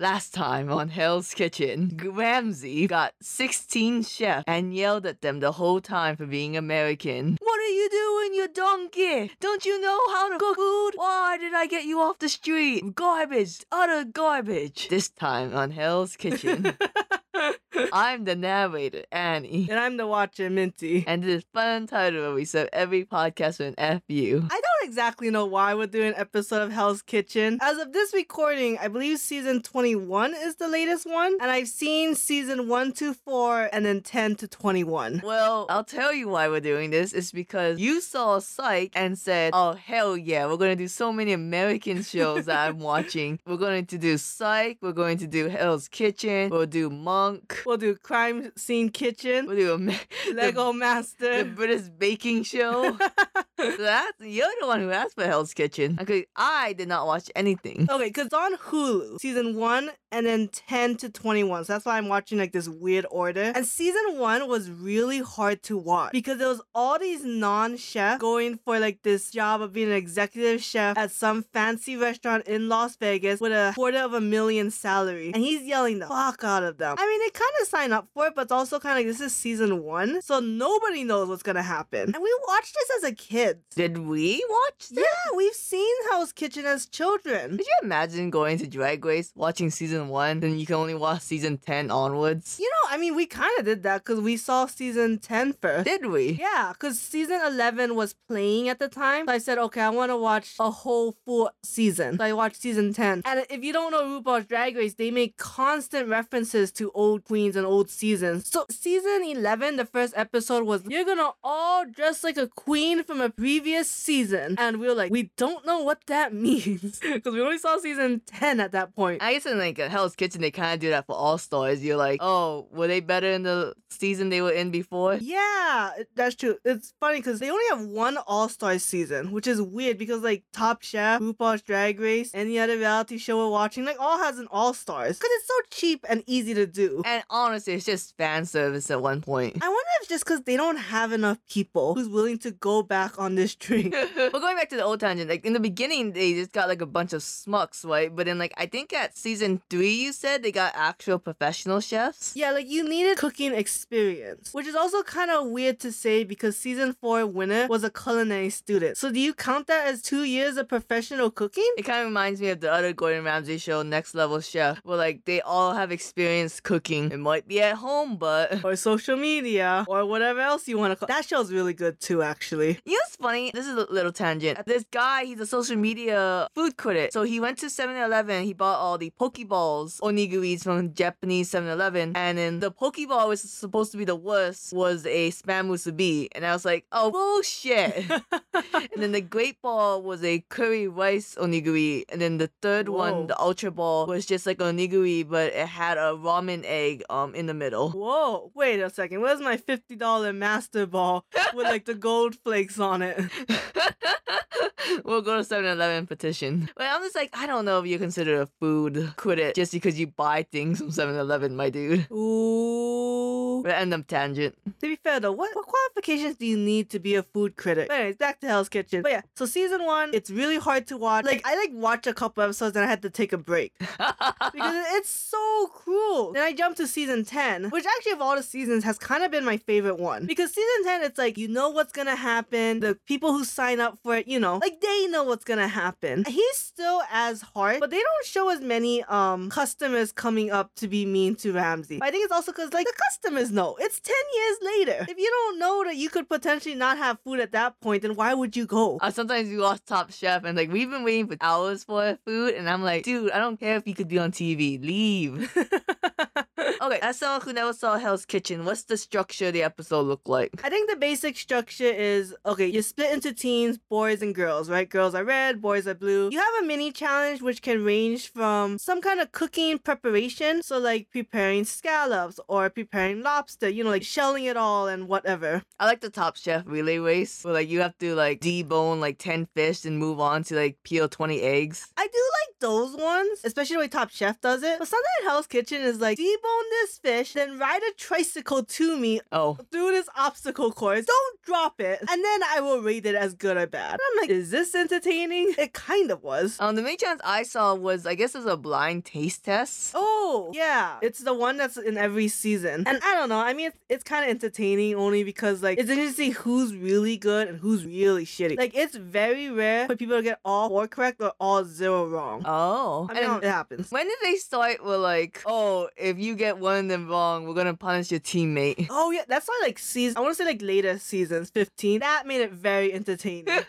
Last time on Hell's Kitchen, Ramsay got 16 chefs and yelled at them the whole time for being American. What are you doing, you donkey? Don't you know how to cook food? Why did I get you off the street? Garbage, utter garbage. This time on Hell's Kitchen. I'm the narrator, Annie. And I'm the watcher, Minty. And this fun title we serve every podcast with an FU. I don't exactly know why we're doing an episode of Hell's Kitchen. As of this recording, I believe season 21 is the latest one. And I've seen season 1 to 4 and then 10 to 21. Well, I'll tell you why we're doing this. It's because you saw Psych and said, oh, hell yeah, we're going to do so many American shows that I'm watching. We're going to do Psych, we're going to do Hell's Kitchen, we'll do Monk, We'll do Crime Scene Kitchen, we'll do a Ma- Lego the Master. British Baking Show. so that's, you're the one who asked for Hell's Kitchen. Okay, I did not watch anything. Okay, because it's on Hulu, season 1 and then 10 to 21. So that's why I'm watching like this weird order. And season 1 was really hard to watch because there was all these non-chefs going for like this job of being an executive chef at some fancy restaurant in Las Vegas with a quarter of a million salary. And he's yelling the fuck out of them. I mean, they kind of sign up for it, but it's also kind of like this is season 1. So nobody knows what's going to happen. And we watched this as a kid. Did we watch this? Yeah, we've seen Hell's Kitchen as children. Could you imagine going to Drag Race, watching season one, then you can only watch season 10 onwards? You know, I mean, we kind of did that because we saw season 10 first. Did we? Yeah, because season 11 was playing at the time. So I said, okay, I want to watch a whole full season. So I watched season 10. And if you don't know RuPaul's Drag Race, they make constant references to old queens and old seasons. So season 11, the first episode was, you're gonna all dress like a queen from a previous season. And we were like, we don't know what that means. Because we only saw season 10 at that point. I guess in like a Hell's Kitchen, they kind of do that for All Stars. You're like, oh, were they better in the season they were in before? Yeah, that's true. It's funny because they only have one All Star season, which is weird because like Top Chef, RuPaul's Drag Race, any other reality show we're watching, like all has an All Stars because it's so cheap and easy to do. And honestly, it's just fan service at one point. I wonder if it's just because they don't have enough people who's willing to go back on this train. but going back to the old tangent, like in the beginning, they just got like a bunch of smucks, right? But then, like, I think at season three, you said they got actual professional chefs. Yeah, like you needed cooking experience, which is also kind of weird to say because season four winner was a culinary student. So do you count that as two years of professional cooking? It kind of reminds me of the other Gordon Ramsay show, Next Level Chef, where like they all have experience cooking. It might be at home, but or social media or whatever else you want to call that show's really good too actually You know what's funny? This is a little tangent. This guy, he's a social media food critic. So he went to 7-Eleven, he bought all the Pokeballs, onigiris from Japanese 7-Eleven, and then the Pokeball was supposed to be the worst was a spam musubi. And I was like, oh bullshit. and then the Great Ball was a curry rice onigiri, and then the third Whoa. one, the Ultra Ball, was just like onigiri, but it had a ramen egg um in the middle. whoa wait a second where's my $50 master ball with like the gold flakes on it we'll go to 7-Eleven petition. But I'm just like, I don't know if you consider a food critic just because you buy things from 7-Eleven, my dude. ooh up tangent. to be fair though what, what qualifications do you need to be a food critic but anyways back to hell's kitchen but yeah so season one it's really hard to watch like i like watch a couple episodes and i had to take a break because it's so cruel. Then I jumped to season 10, which actually of all the seasons has kind of been my favorite one. Because season 10, it's like, you know what's gonna happen. The people who sign up for it, you know, like they know what's gonna happen. He's still as hard, but they don't show as many um customers coming up to be mean to Ramsay. I think it's also because like the customers know. It's 10 years later. If you don't know that you could potentially not have food at that point, then why would you go? Uh, sometimes you lost Top Chef and like we've been waiting for hours for food, and I'm like, dude, I don't care if you could be on TV. Leave. okay, as someone who never saw Hell's Kitchen, what's the structure of the episode look like? I think the basic structure is okay, you're split into teams, boys and girls, right? Girls are red, boys are blue. You have a mini challenge which can range from some kind of cooking preparation, so like preparing scallops or preparing lobster, you know, like shelling it all and whatever. I like the Top Chef relay race where like you have to like debone like 10 fish and move on to like peel 20 eggs. I do like those ones, especially the way Top Chef does it. But something in Hell's Kitchen is like debone this fish, then ride a tricycle to me Oh. through this obstacle course. Don't drop it, and then I will rate it as good or bad. And I'm like, is this entertaining? It kind of was. Um, the main challenge I saw was, I guess, it was a blind taste test. Oh, yeah. It's the one that's in every season. And I don't know. I mean, it's, it's kind of entertaining only because, like, it's interesting who's really good and who's really shitty. Like, it's very rare for people to get all four correct or all zero wrong. Oh. I mean, and it happens. when did they start with like, oh, if you get one of them wrong, we're gonna punish your teammate? Oh, yeah. That's why, like, season, I want to say, like, later seasons, 15. That made it very entertaining.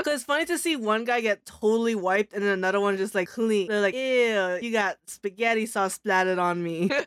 Because it's funny to see one guy get totally wiped and then another one just, like, clean. They're like, ew, you got spaghetti sauce splattered on me.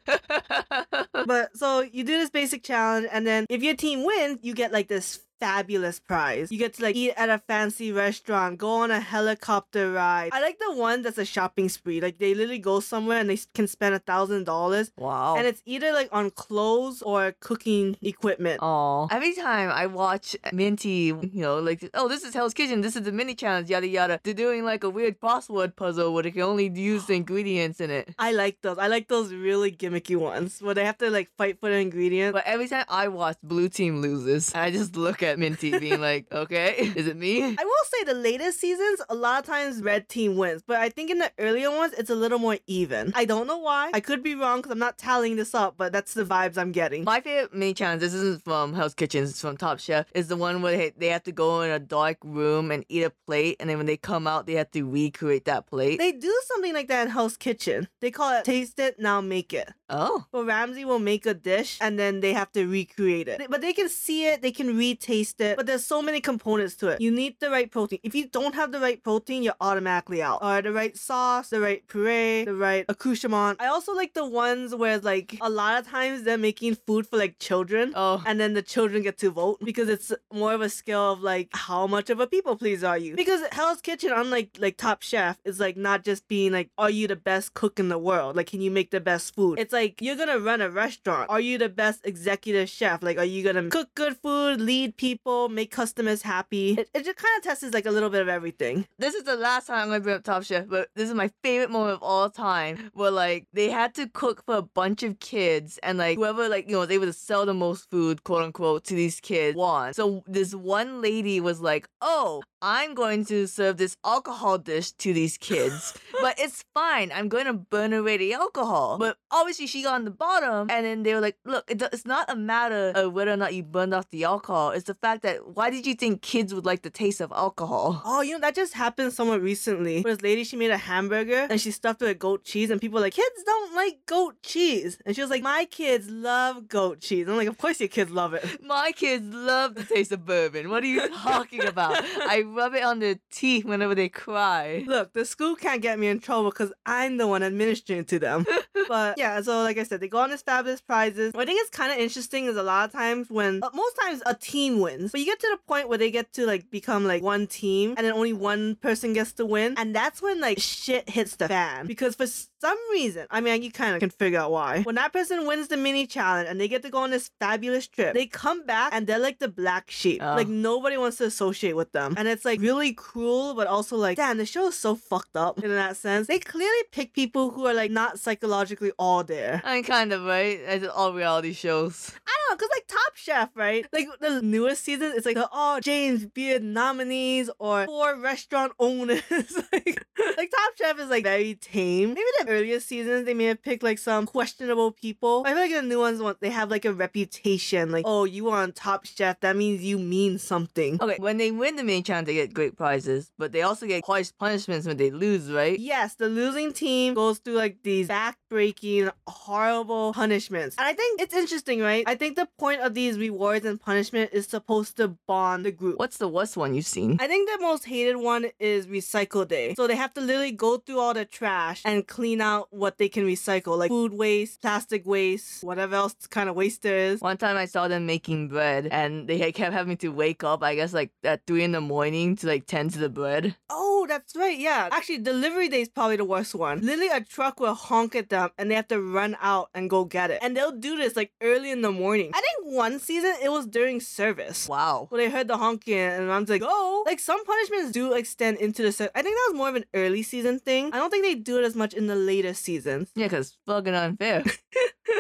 But so you do this basic challenge, and then if your team wins, you get like this fabulous prize. You get to like eat at a fancy restaurant, go on a helicopter ride. I like the one that's a shopping spree. Like they literally go somewhere and they can spend a thousand dollars, wow. and it's either like on clothes or cooking equipment. Oh, every time I watch Minty, you know, like, oh, this is Hell's Kitchen, this is the mini challenge, yada yada. They're doing like a weird crossword puzzle where they can only use the ingredients in it. I like those. I like those really gimmicky ones where they have to like fight for the ingredients. But every time I watch Blue Team loses, I just look at Minty being like, okay, is it me? I will say the latest seasons, a lot of times red team wins, but I think in the earlier ones, it's a little more even. I don't know why. I could be wrong because I'm not tallying this up, but that's the vibes I'm getting. My favorite mini challenge, this isn't from Hell's Kitchen, it's from Top Chef, is the one where they, have to go in a dark room and eat a plate, and then when they come out, they have to recreate that plate. They do something like that in Hell's Kitchen. They call it taste it, now make it. oh. Well, Ramsay will make a dish and then they have to recreate it. But they can see it, they can retaste it, but there's so many components to it. You need the right protein. If you don't have the right protein, you're automatically out. Or the right sauce, the right puree, the right accoutrement. I also like the ones where like a lot of times they're making food for like children. Oh. And then the children get to vote because it's more of a skill of like how much of a people pleaser are you? Because Hell's Kitchen, unlike like Top Chef, is like not just being like, are you the best cook in the world? Like, can you make the best food? It's like you're gonna run a restaurant. Are you the best executive chef? Like, are you gonna cook good food, lead people, make customers happy? It, it just kind of tests like a little bit of everything. This is the last time I'm gonna bring up Top Chef, but this is my favorite moment of all time. Where like they had to cook for a bunch of kids, and like whoever like you know was able to sell the most food, quote unquote, to these kids won. So this one lady was like, "Oh, I'm going to serve this alcohol dish to these kids, but it's fine. I'm going to burn away the alcohol." But obviously she got on the bottom, and then they were like, "Look, it's not a matter of whether or not you burned off the alcohol. It's the fact that why did you think kids would like the taste of alcohol?" Oh, you know, that just happened somewhat recently. Where this lady, she made a hamburger and she stuffed it with goat cheese, and people were like, kids don't like goat cheese. And she was like, my kids love goat cheese. I'm like, of course your kids love it. My kids love the taste of bourbon. What are you talking about? I rub it on their teeth whenever they cry. Look, the school can't get me in trouble because I'm the one administering to them. but yeah, so like I said, they go on fabulous prizes. What I think is kind of interesting is a lot of times when, uh, most times a team wins, but you get to the point where they get to like become like one team and then only one person gets to win. And that's when like shit hits the fan. Because for some reason, I mean, you kind of can figure out why. When that person wins the mini challenge and they get to go on this fabulous trip, they come back and they're like the black sheep. Oh. Like nobody wants to associate with them. And it's like really cruel, but also like, damn, the show is so fucked up in that sense. They clearly pick people who are like not psychologically all there. I mean, kind of, right? As all reality shows. I don't know, cause like Top Chef, right? Like the newest season, it's like the oh James Beard nominees or four restaurant owners. like, like Top Chef is like very tame. Maybe the earliest seasons they may have picked like some questionable people. I feel like the new ones want they have like a reputation. Like oh you are on Top Chef, that means you mean something. Okay, when they win the main challenge, they get great prizes, but they also get harsh punishments when they lose, right? Yes, the losing team goes through like these back-breaking, horrible punishments. And I think it's interesting, right? I think the point of these rewards and punishment is supposed to bond the group. What's the worst one you've seen? I think the most hated one is recycle day. So they have to literally go through all the trash and clean out what they can recycle, like food waste, plastic waste, whatever else kind of waste there is. One time I saw them making bread, and they kept having to wake up, I guess, like at three in the morning to like tend to the bread. Oh, that's right. Yeah. Actually, delivery day is probably the worst one. Literally, a truck will honk at them and they have to run out and go get it. And they'll do this like early in the morning. I think one season it was during service. Wow. When they heard the honking and I'm like, oh, like some punishments do extend into the. Se- I think that was more of an early season thing. I don't think they do it as much in the later seasons. Yeah, cause fucking unfair.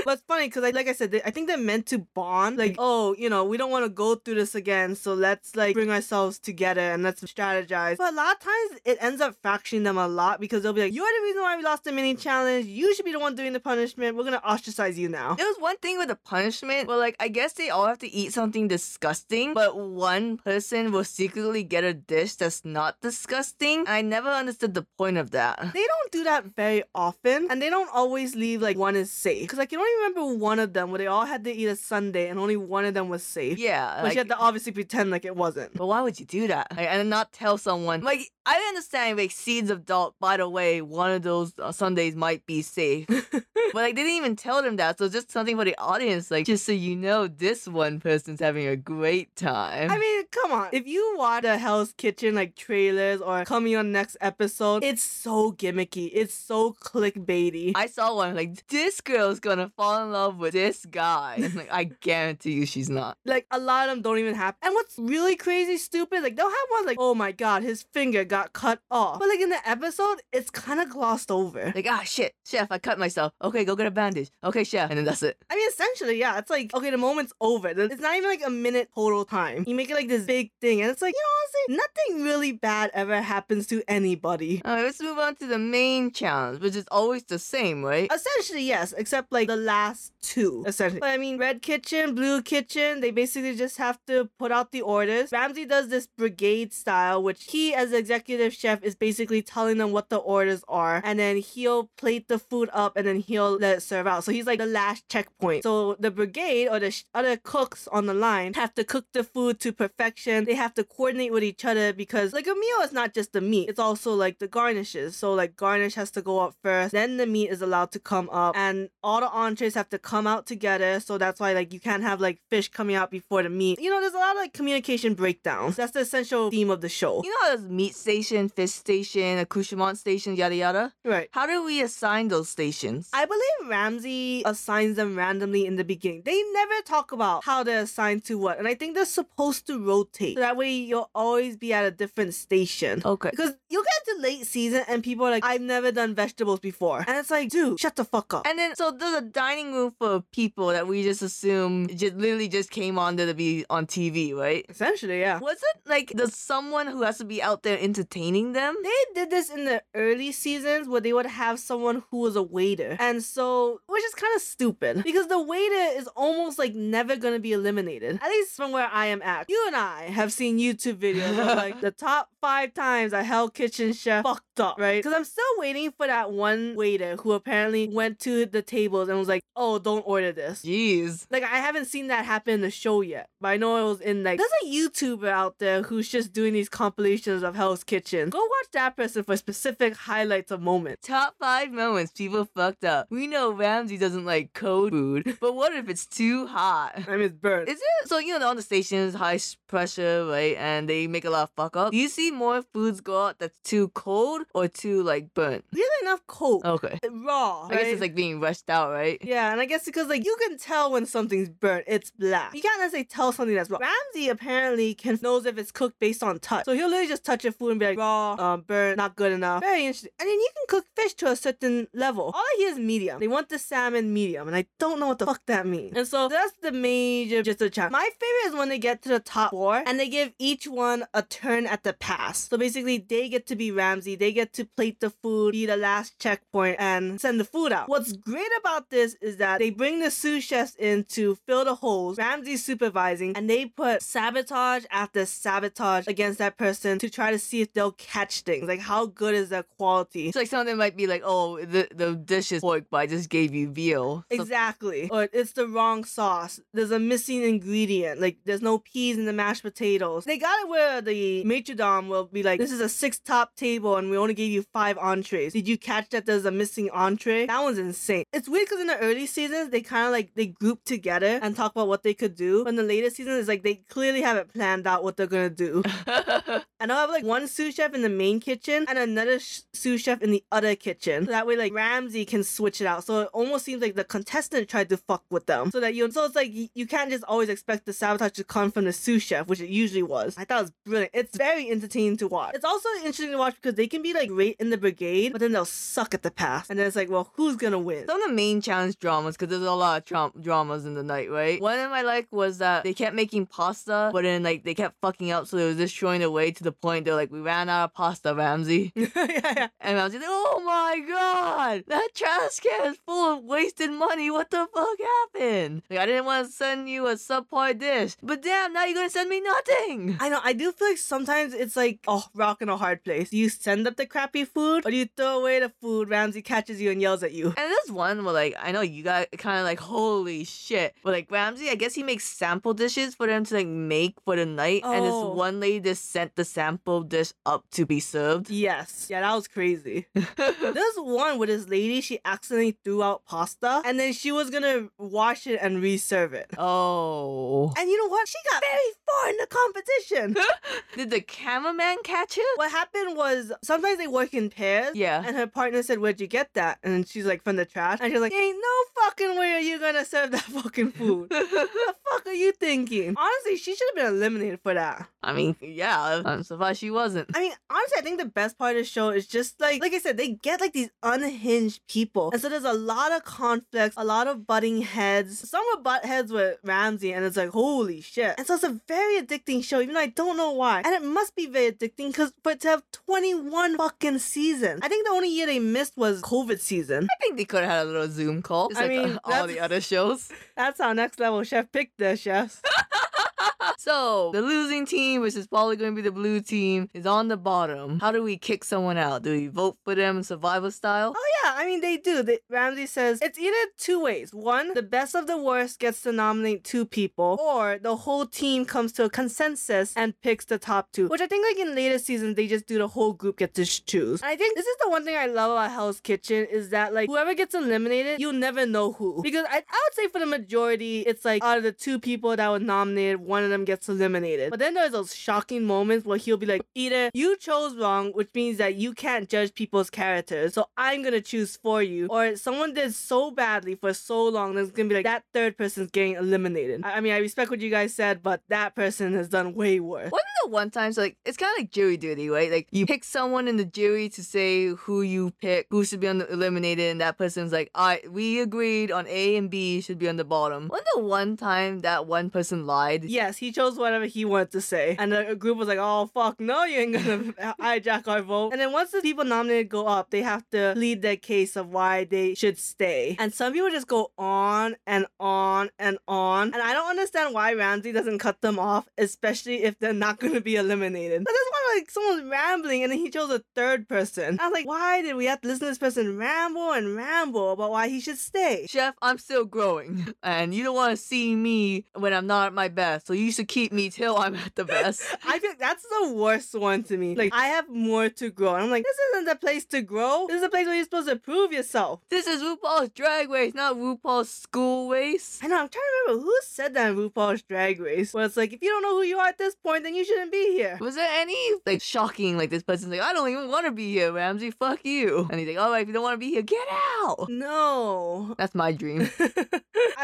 But it's funny because, I, like I said, they, I think they're meant to bond. Like, oh, you know, we don't want to go through this again, so let's like bring ourselves together and let's strategize. But a lot of times it ends up fracturing them a lot because they'll be like, "You're the reason why we lost the mini challenge. You should be the one doing the punishment. We're gonna ostracize you now." There was one thing with the punishment, but like I guess they all have to eat something disgusting, but one person will secretly get a dish that's not disgusting. I never understood the point of that. They don't do that very often, and they don't always leave like one is safe. Because I can only remember one of them where they all had to eat a sundae, and only one of them was safe. Yeah, But like, you had to obviously pretend like it wasn't. but why would you do that? Like, and not tell someone? Like I understand like seeds of doubt. By the way, one of those uh, sundaes might be safe, but like they didn't even tell them that. So it's just something for the audience, like just so you know, this one person's having a great time. I mean, come on. If you watch the Hell's Kitchen like trailers or coming on next episode, it's so gimmicky. It's so clickbaity. I saw one like this girl's gonna fall in love with this guy. And, like I guarantee you, she's not. like a lot of them don't even happen. And what's really crazy stupid, like they'll have one like, oh my god, his finger got cut off. But like in the episode, it's kind of glossed over. Like ah shit, chef, I cut myself. Okay, go get a bandage. Okay, chef, and then that's it. I mean, essentially, yeah, it's like, okay, the moment's over. It's not even like a minute total time. You make it like this big thing, and it's like, you know, honestly, nothing really bad ever happens to anybody. Alright, let's move on to the main challenge, which is always the same, right? Essentially, yes, except like the last two, essentially. But I mean, Red Kitchen, Blue Kitchen, they basically just have to put out the orders. Ramsay does this brigade style, which he, as the executive chef, is basically telling them what the orders are, and then he'll plate the food up and then he'll let it serve out. So he's like the last checkpoint. So the brigade or the sh- other cooks on the line have to cook the food to perfection. They have to coordinate with each other because, like, a meal is not just the meat, it's also like the garnishes. So, like, garnish has to go up first, then the meat is allowed to come up, and all the entrees have to come out together. So that's why, like, you can't have like fish coming out before the meat. You know, there's a lot of like communication breakdowns. That's the essential theme of the show. You know how there's meat station, fish station, accouchement station, yada yada? Right. How do we assign those stations? I believe Ramsay assigns them randomly in the beginning. They never talk about how they're assigned to what, and I think they're supposed to rotate. So that way you'll always be at a different station. Okay. Because you'll get to late season and people are like, I've never done vegetables before. And it's like, dude, shut the fuck up. And then, so there's a dining room for people that we just assume just literally just came on to be on TV, right? Essentially, yeah. Was it like there's someone who has to be out there entertaining them? They did this in the early seasons where they would have someone who was a waiter. And so, which is kind of stupid because the waiter is almost like never going to be eliminated. At least from where I am at. You and I have seen YouTube videos of like the top five times a Hell Kitchen chef fucked up, right? Because I'm still waiting for that one waiter who apparently went to the tables and was like, oh, don't order this. Jeez. Like I haven't seen that happen in the show yet, but I know it was in like there's a YouTuber out there who's just doing these compilations of Hell's Kitchen. Go watch that person for specific highlights of moments. Top five moments people fucked up. We know Ramsay doesn't like cold food, but what if it's too hot? I mean, it's burnt. Is it so? You know, on the stations, high pressure, right? And they make a lot of fuck up. Do you see more foods go out that's too cold or too like burnt? Really enough cold, Okay. raw. I guess it's like being rushed out, right? Yeah, and I guess because like you can tell when something's burnt, it's black. You can't necessarily tell something that's raw. Ramsay apparently can knows if it's cooked based on touch. So he'll literally just touch your food and be like raw, um, burnt, not good enough. Very interesting. And then you can cook fish to a certain level. All I hear is medium. They want the salmon medium, and I don't know what the fuck that means. And so that's the major gist of the challenge. My favorite is when they get to the top four and they give each one a turn at the pass. So basically, they get to be Ramsay. They get to plate the food, be the last checkpoint, and send the food out. What's great about this is that they bring the sous chefs in to fill the holes. Ramsay's supervising, and they put sabotage after sabotage against that person to try to see if they'll catch things. Like, how good is their quality? It's like some of them might be like, oh, the, the dish is pork, but I just gave you veal. So- Exactly. Or it's the wrong sauce. There's a missing ingredient. Like there's no peas in the mashed potatoes. They got it where the maitre d' will be like, this is a six top table and we only gave you five entrees. Did you catch that there's a missing entree? That one's insane. It's weird because in the early seasons, they kind of like, they group together and talk about what they could do. But in the later seasons, it's like they clearly haven't planned out what they're gonna do. And I'll have like one sous chef in the main kitchen and another sh- sous chef in the other kitchen. So that way, like Ramsay can switch it out. So it almost seems like the contestant tried to fuck with them. So that you, so it's like you can't just always expect the sabotage to come from the sous chef, which it usually was. I thought it was brilliant. It's very entertaining to watch. It's also interesting to watch because they can be like great in the brigade, but then they'll suck at the pass. And then it's like, well, who's gonna win? Some of the main challenge dramas, because there's a lot of tra- dramas in the night, right? One of I like was that they kept making pasta, but then like they kept fucking up, so they was just throwing it away to the point they're like, we ran out of pasta, Ramsay. yeah, yeah. And Ramsay's like, oh my god, that trash can is full of wasted money. What the fuck happened? Like, I didn't want to send you a subpar dish, but damn, now you're gonna send me nothing. I know. I do feel like sometimes it's like oh, rock in a hard place. You send up the crappy food, or you throw away the food. Ramsay catches you and yells at you. And there's one where like I know you got kind of like holy shit, but like Ramsay, I guess he makes sample dishes for them to like make for the night, and this Oh. one lady just sent the sample dish up to be served. Yes, yeah, that was crazy. There's one with this lady. She accidentally threw out pasta, and then she was gonna wash it and reserve it. oh, And you know what? She got very far in the competition. did the cameraman catch it? what happened was sometimes they work in pairs. Yeah. And her partner said, Where'd you get that? And she's like, From the trash. And she's like, Ain't no fucking way are you gonna serve that fucking food. What the fuck are you thinking? Honestly, she should have been eliminated for that. I mean, yeah, I'm surprised she wasn't. I mean, honestly, I think the best part of the show is just like, like I said, they get like these unhinged people. And so there's a lot of conflicts, a lot of butting heads. Some are butt heads with Ramsay, and it's like, holy shit. And so it's a very addicting show, even though I don't know why. And it must be very addicting because for it to have 21 fucking seasons. I think the only year they missed was COVID season. I think they could have had a little Zoom call. Just I like mean, uh, uh, all the other shows. That's how next level chef picked the chefs. So the losing team, which is probably going to be the blue team, is on the bottom. How do we kick someone out? Do we vote for them in survival style? Oh yeah, I mean they do. They, Ramsay says it's either two ways. One, the best of the worst gets to nominate two people, or the whole team comes to a consensus and picks the top two. Which I think like in later seasons they just do the whole group get to choose. And I think this is the one thing I love about Hell's Kitchen is that like whoever gets eliminated, you'll never know who. Because I, I would say for the majority, it's like out of the two people that were nominated, one of them gets eliminated. But then there's those shocking moments where he'll be like, either you chose wrong, which means that you can't judge people's characters, so I'm gonna choose for you, or someone did so badly for so long, then it's gonna be like that third person's getting eliminated. I, I mean, I respect what you guys said, but that person has done way worse. Wasn't the one time so like it's kind of like jury duty, right? Like you pick someone in the jury to say who you pick, who should be on the eliminated, and that person's like, "All right, we agreed on A and B should be on the bottom." Wasn't the one time that one person lied? Yes, he chose whatever he wanted to say. And the group was like, oh, fuck, no, you ain't gonna hijack our vote. And then once the people nominated go up, they have to plead their case of why they should stay. And some people just go on and on and on. And I don't understand why Ramsay doesn't cut them off, especially if they're not gonna be eliminated. But that's why, like, someone's rambling and then he chose a third person. I was like, why did we have to listen to this person ramble and ramble about why he should stay? Chef, I'm still growing, and you don't want to see me when I'm not at my best. So you should keep me till I'm at the best. I think that's the worst one to me. Like I have more to grow. And I'm like, this isn't the place to grow. This is a place where you're supposed to prove yourself. this is RuPaul's Drag Race, not RuPaul's School Race. I know. I'm trying to remember who said that in RuPaul's Drag Race. Where it's like, if you don't know who you are at this point, then you shouldn't be here. Was there any like shocking like this person's like, I don't even want to be here, Ramsay. Fuck you. And he's like, all right, if you don't want to be here, get out. No. That's my dream.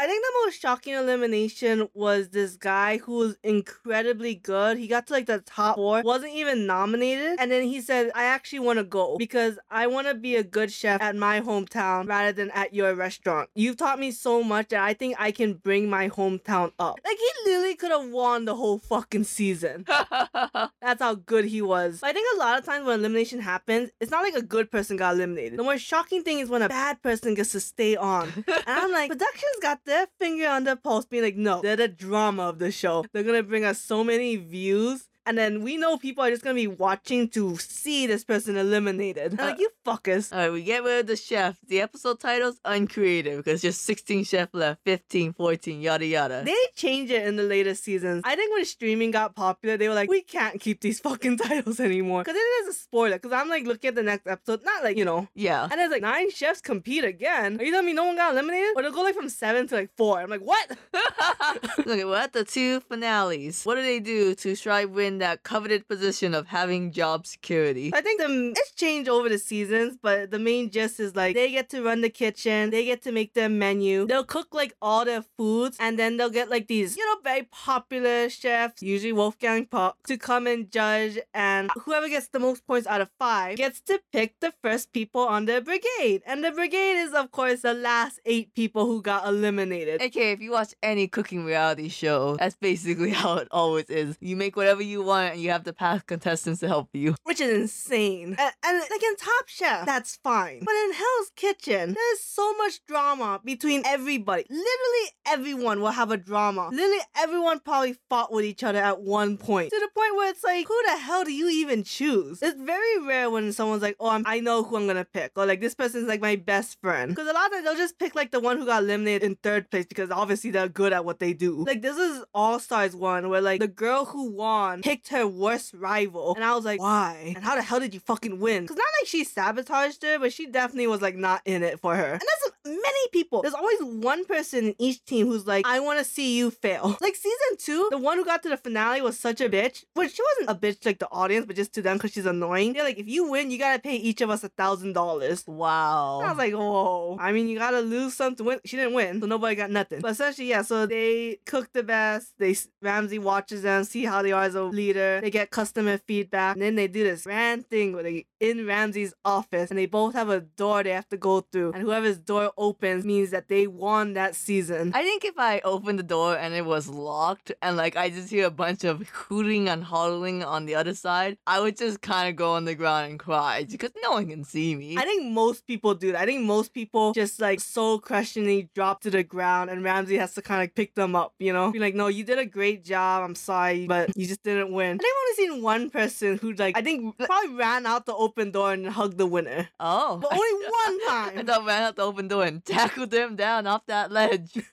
I think the most shocking elimination was this guy who was incredibly good. He got to like the top four, wasn't even nominated. And then he said, I actually want to go because I want to be a good chef at my hometown rather than at your restaurant. You've taught me so much that I think I can bring my hometown up. Like, he literally could have won the whole fucking season. That's how good he was. I think a lot of times when elimination happens, it's not like a good person got eliminated. The more shocking thing is when a bad person gets to stay on. And I'm like, production's got their finger on the pulse, being like, no, they're the drama of the show. They're gonna bring us so many views. And then we know people are just gonna be watching to see this person eliminated. I'm like, you fuckers. All right, we get rid of the chef. The episode title's uncreative because just 16 chef left, 15, 14, yada yada. They change it in the later seasons. I think when streaming got popular, they were like, we can't keep these fucking titles anymore. Because it is a spoiler. Because I'm like looking at the next episode, not like, you know. yeah. And it's like nine chefs compete again. Are you telling me no one got eliminated? Or they'll go like from seven to like four. I'm like, what? okay, we're at the two finales. What do they do to try win in that coveted position of having job security. I think the it's changed over the seasons, but the main gist is like they get to run the kitchen, they get to make their menu, they'll cook like all their foods, and then they'll get like these, you know, very popular chefs, usually Wolfgang Puck, to come and judge, and whoever gets the most points out of five gets to pick the first people on their brigade. And the brigade is, of course, the last eight people who got eliminated. Okay, if you watch any cooking reality show, that's basically how it always is. You make whatever you want and you have to pass contestants to help you. which is insane. And, and like in Top Chef, that's fine. But in Hell's Kitchen, there's so much drama between everybody. Literally everyone will have a drama. Literally everyone probably fought with each other at one point. To the point where it's like, who the hell do you even choose? It's very rare when someone's like, oh, I'm, I know who I'm gonna pick. Or like, this person's like my best friend. Because a lot of times they'll just pick like the one who got eliminated in third place because obviously they're good at what they do. Like, this is All Stars one where like the girl who won picked her worst rival. And I was like, why? And how the hell did you fucking win? Because not like she sabotaged her, but she definitely was like not in it for her. And that's many people. There's always one person in each team who's like, I want to see you fail. Like season two, the one who got to the finale was such a bitch. But she wasn't a bitch like the audience, but just to them because she's annoying. They're like, if you win, you gotta pay each of us a thousand dollars. Wow. I was like, whoa. I mean, you gotta lose something. to win. She didn't win, so nobody got nothing. But essentially, yeah. So they cook the best. They Ramsay watches them, see how they are as a leader. They get customer feedback, and then they do this grand thing where they in Ramsay's office, and they both have a door they have to go through, and whoever's door opens means that they won that season. I think if I opened the door and it was locked and like I just hear a bunch of hooting and hollering on the other side, I would just kind of go on the ground and cry because no one can see me. I think most people do that. I think most people just like soul crushingly drop to the ground and Ramsay has to kind of pick them up, you know? Be like, no, you did a great job. I'm sorry, but you just didn't win. I think I've only seen one person who like I think probably ran out the open door and hugged the winner. oh. But only one I time. thought ran out the open door and tackled them down off that ledge.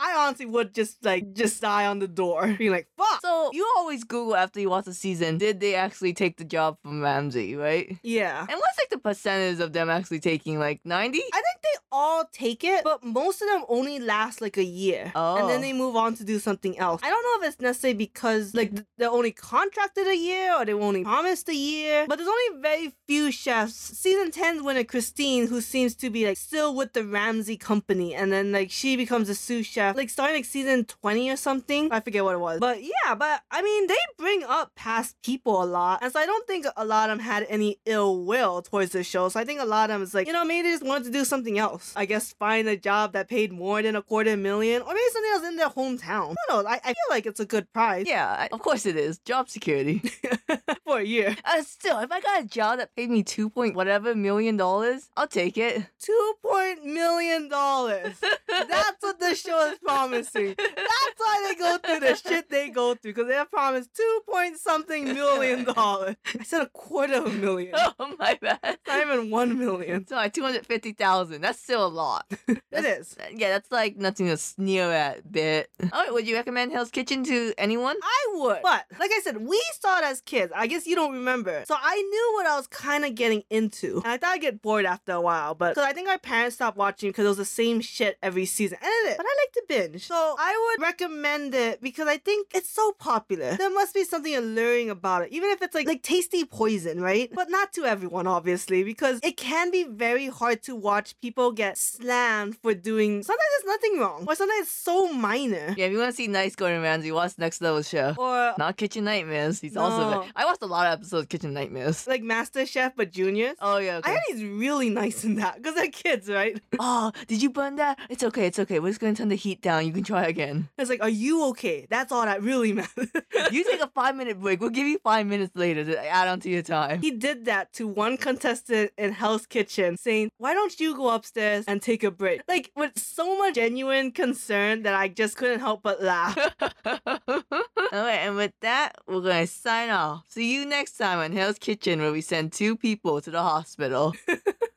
I honestly would just like just die on the door. Being like, fuck. so you always Google after you watch the season, did they actually take the job from Ramsay, right? Yeah. And what's like the percentage of them actually taking like 90? I think all take it, but most of them only last like a year. And then Oh. they move on to do something else. I don't know if it's necessarily because like th- they're only contracted a year or they were only promised a year. But there's only very few chefs. Season 10's winner Christine, who seems to be like still with the Ramsay company, and then like she becomes a sous chef, like starting like season 20 or something. I forget what it was. But yeah, but I mean they bring up past people a lot. And so I don't think a lot of them had any ill will towards the show. So I think a lot of them is like, you know, maybe they just wanted to do something else. I guess find a job that paid more than a quarter million, or maybe something else in their hometown. I don't. I, I feel like it's a good prize Yeah, I- of course it is. Job security. for a year. Uh, still, if I got a job that paid me two point whatever million dollars, I'll take it. Two point million dollars. That's what the show is promising. That's why they go through the shit they go through because they have promised two point something million dollars. I said a quarter of a million. oh my bad. Not even one million. Sorry, two hundred fifty thousand. That's still a lot. It is. Uh, yeah, that's like nothing to sneer at. Bit. Oh. Right, would you recommend Hell's Kitchen to anyone? I would. But like I said, we saw it as kids. I guess you don't remember. So I knew what I was kind of getting into. And I thought I'd get bored after a while. But because I think our parents stopped watching because it was the same shit every season. And it is. But I like to binge. So I would recommend it because I think it's so popular. There must be something alluring about it. Even if it's like like tasty poison, right? But not to everyone, obviously, because it can be very hard to watch people get slammed for doing sometimes there's nothing wrong. Or sometimes it's so minor. Yeah, if you want to see nice Gordon Ramsay, watch Next Level Show. Or Not Kitchen Nightmares. He's also. I watched a lot of episodes of Kitchen Nightmares. like Master Chef but juniors. Oh yeah. I Okay. heard he's really nice in that because they're kids, right? oh, did you burn that? It's okay. It's okay. We're just gonna turn the heat down. You can try again. It's like, are you okay? That's all that really matters. You take a five minute break. We'll give you five minutes later to add on to your time. he did that to one contestant in Hell's Kitchen, saying, "Why don't you go upstairs and take a break?" Like with so much genuine concern that I just couldn't help but laugh. Alright, and with that, we're gonna sign off. See you next time on Hell's Kitchen where we send two people to the hospital.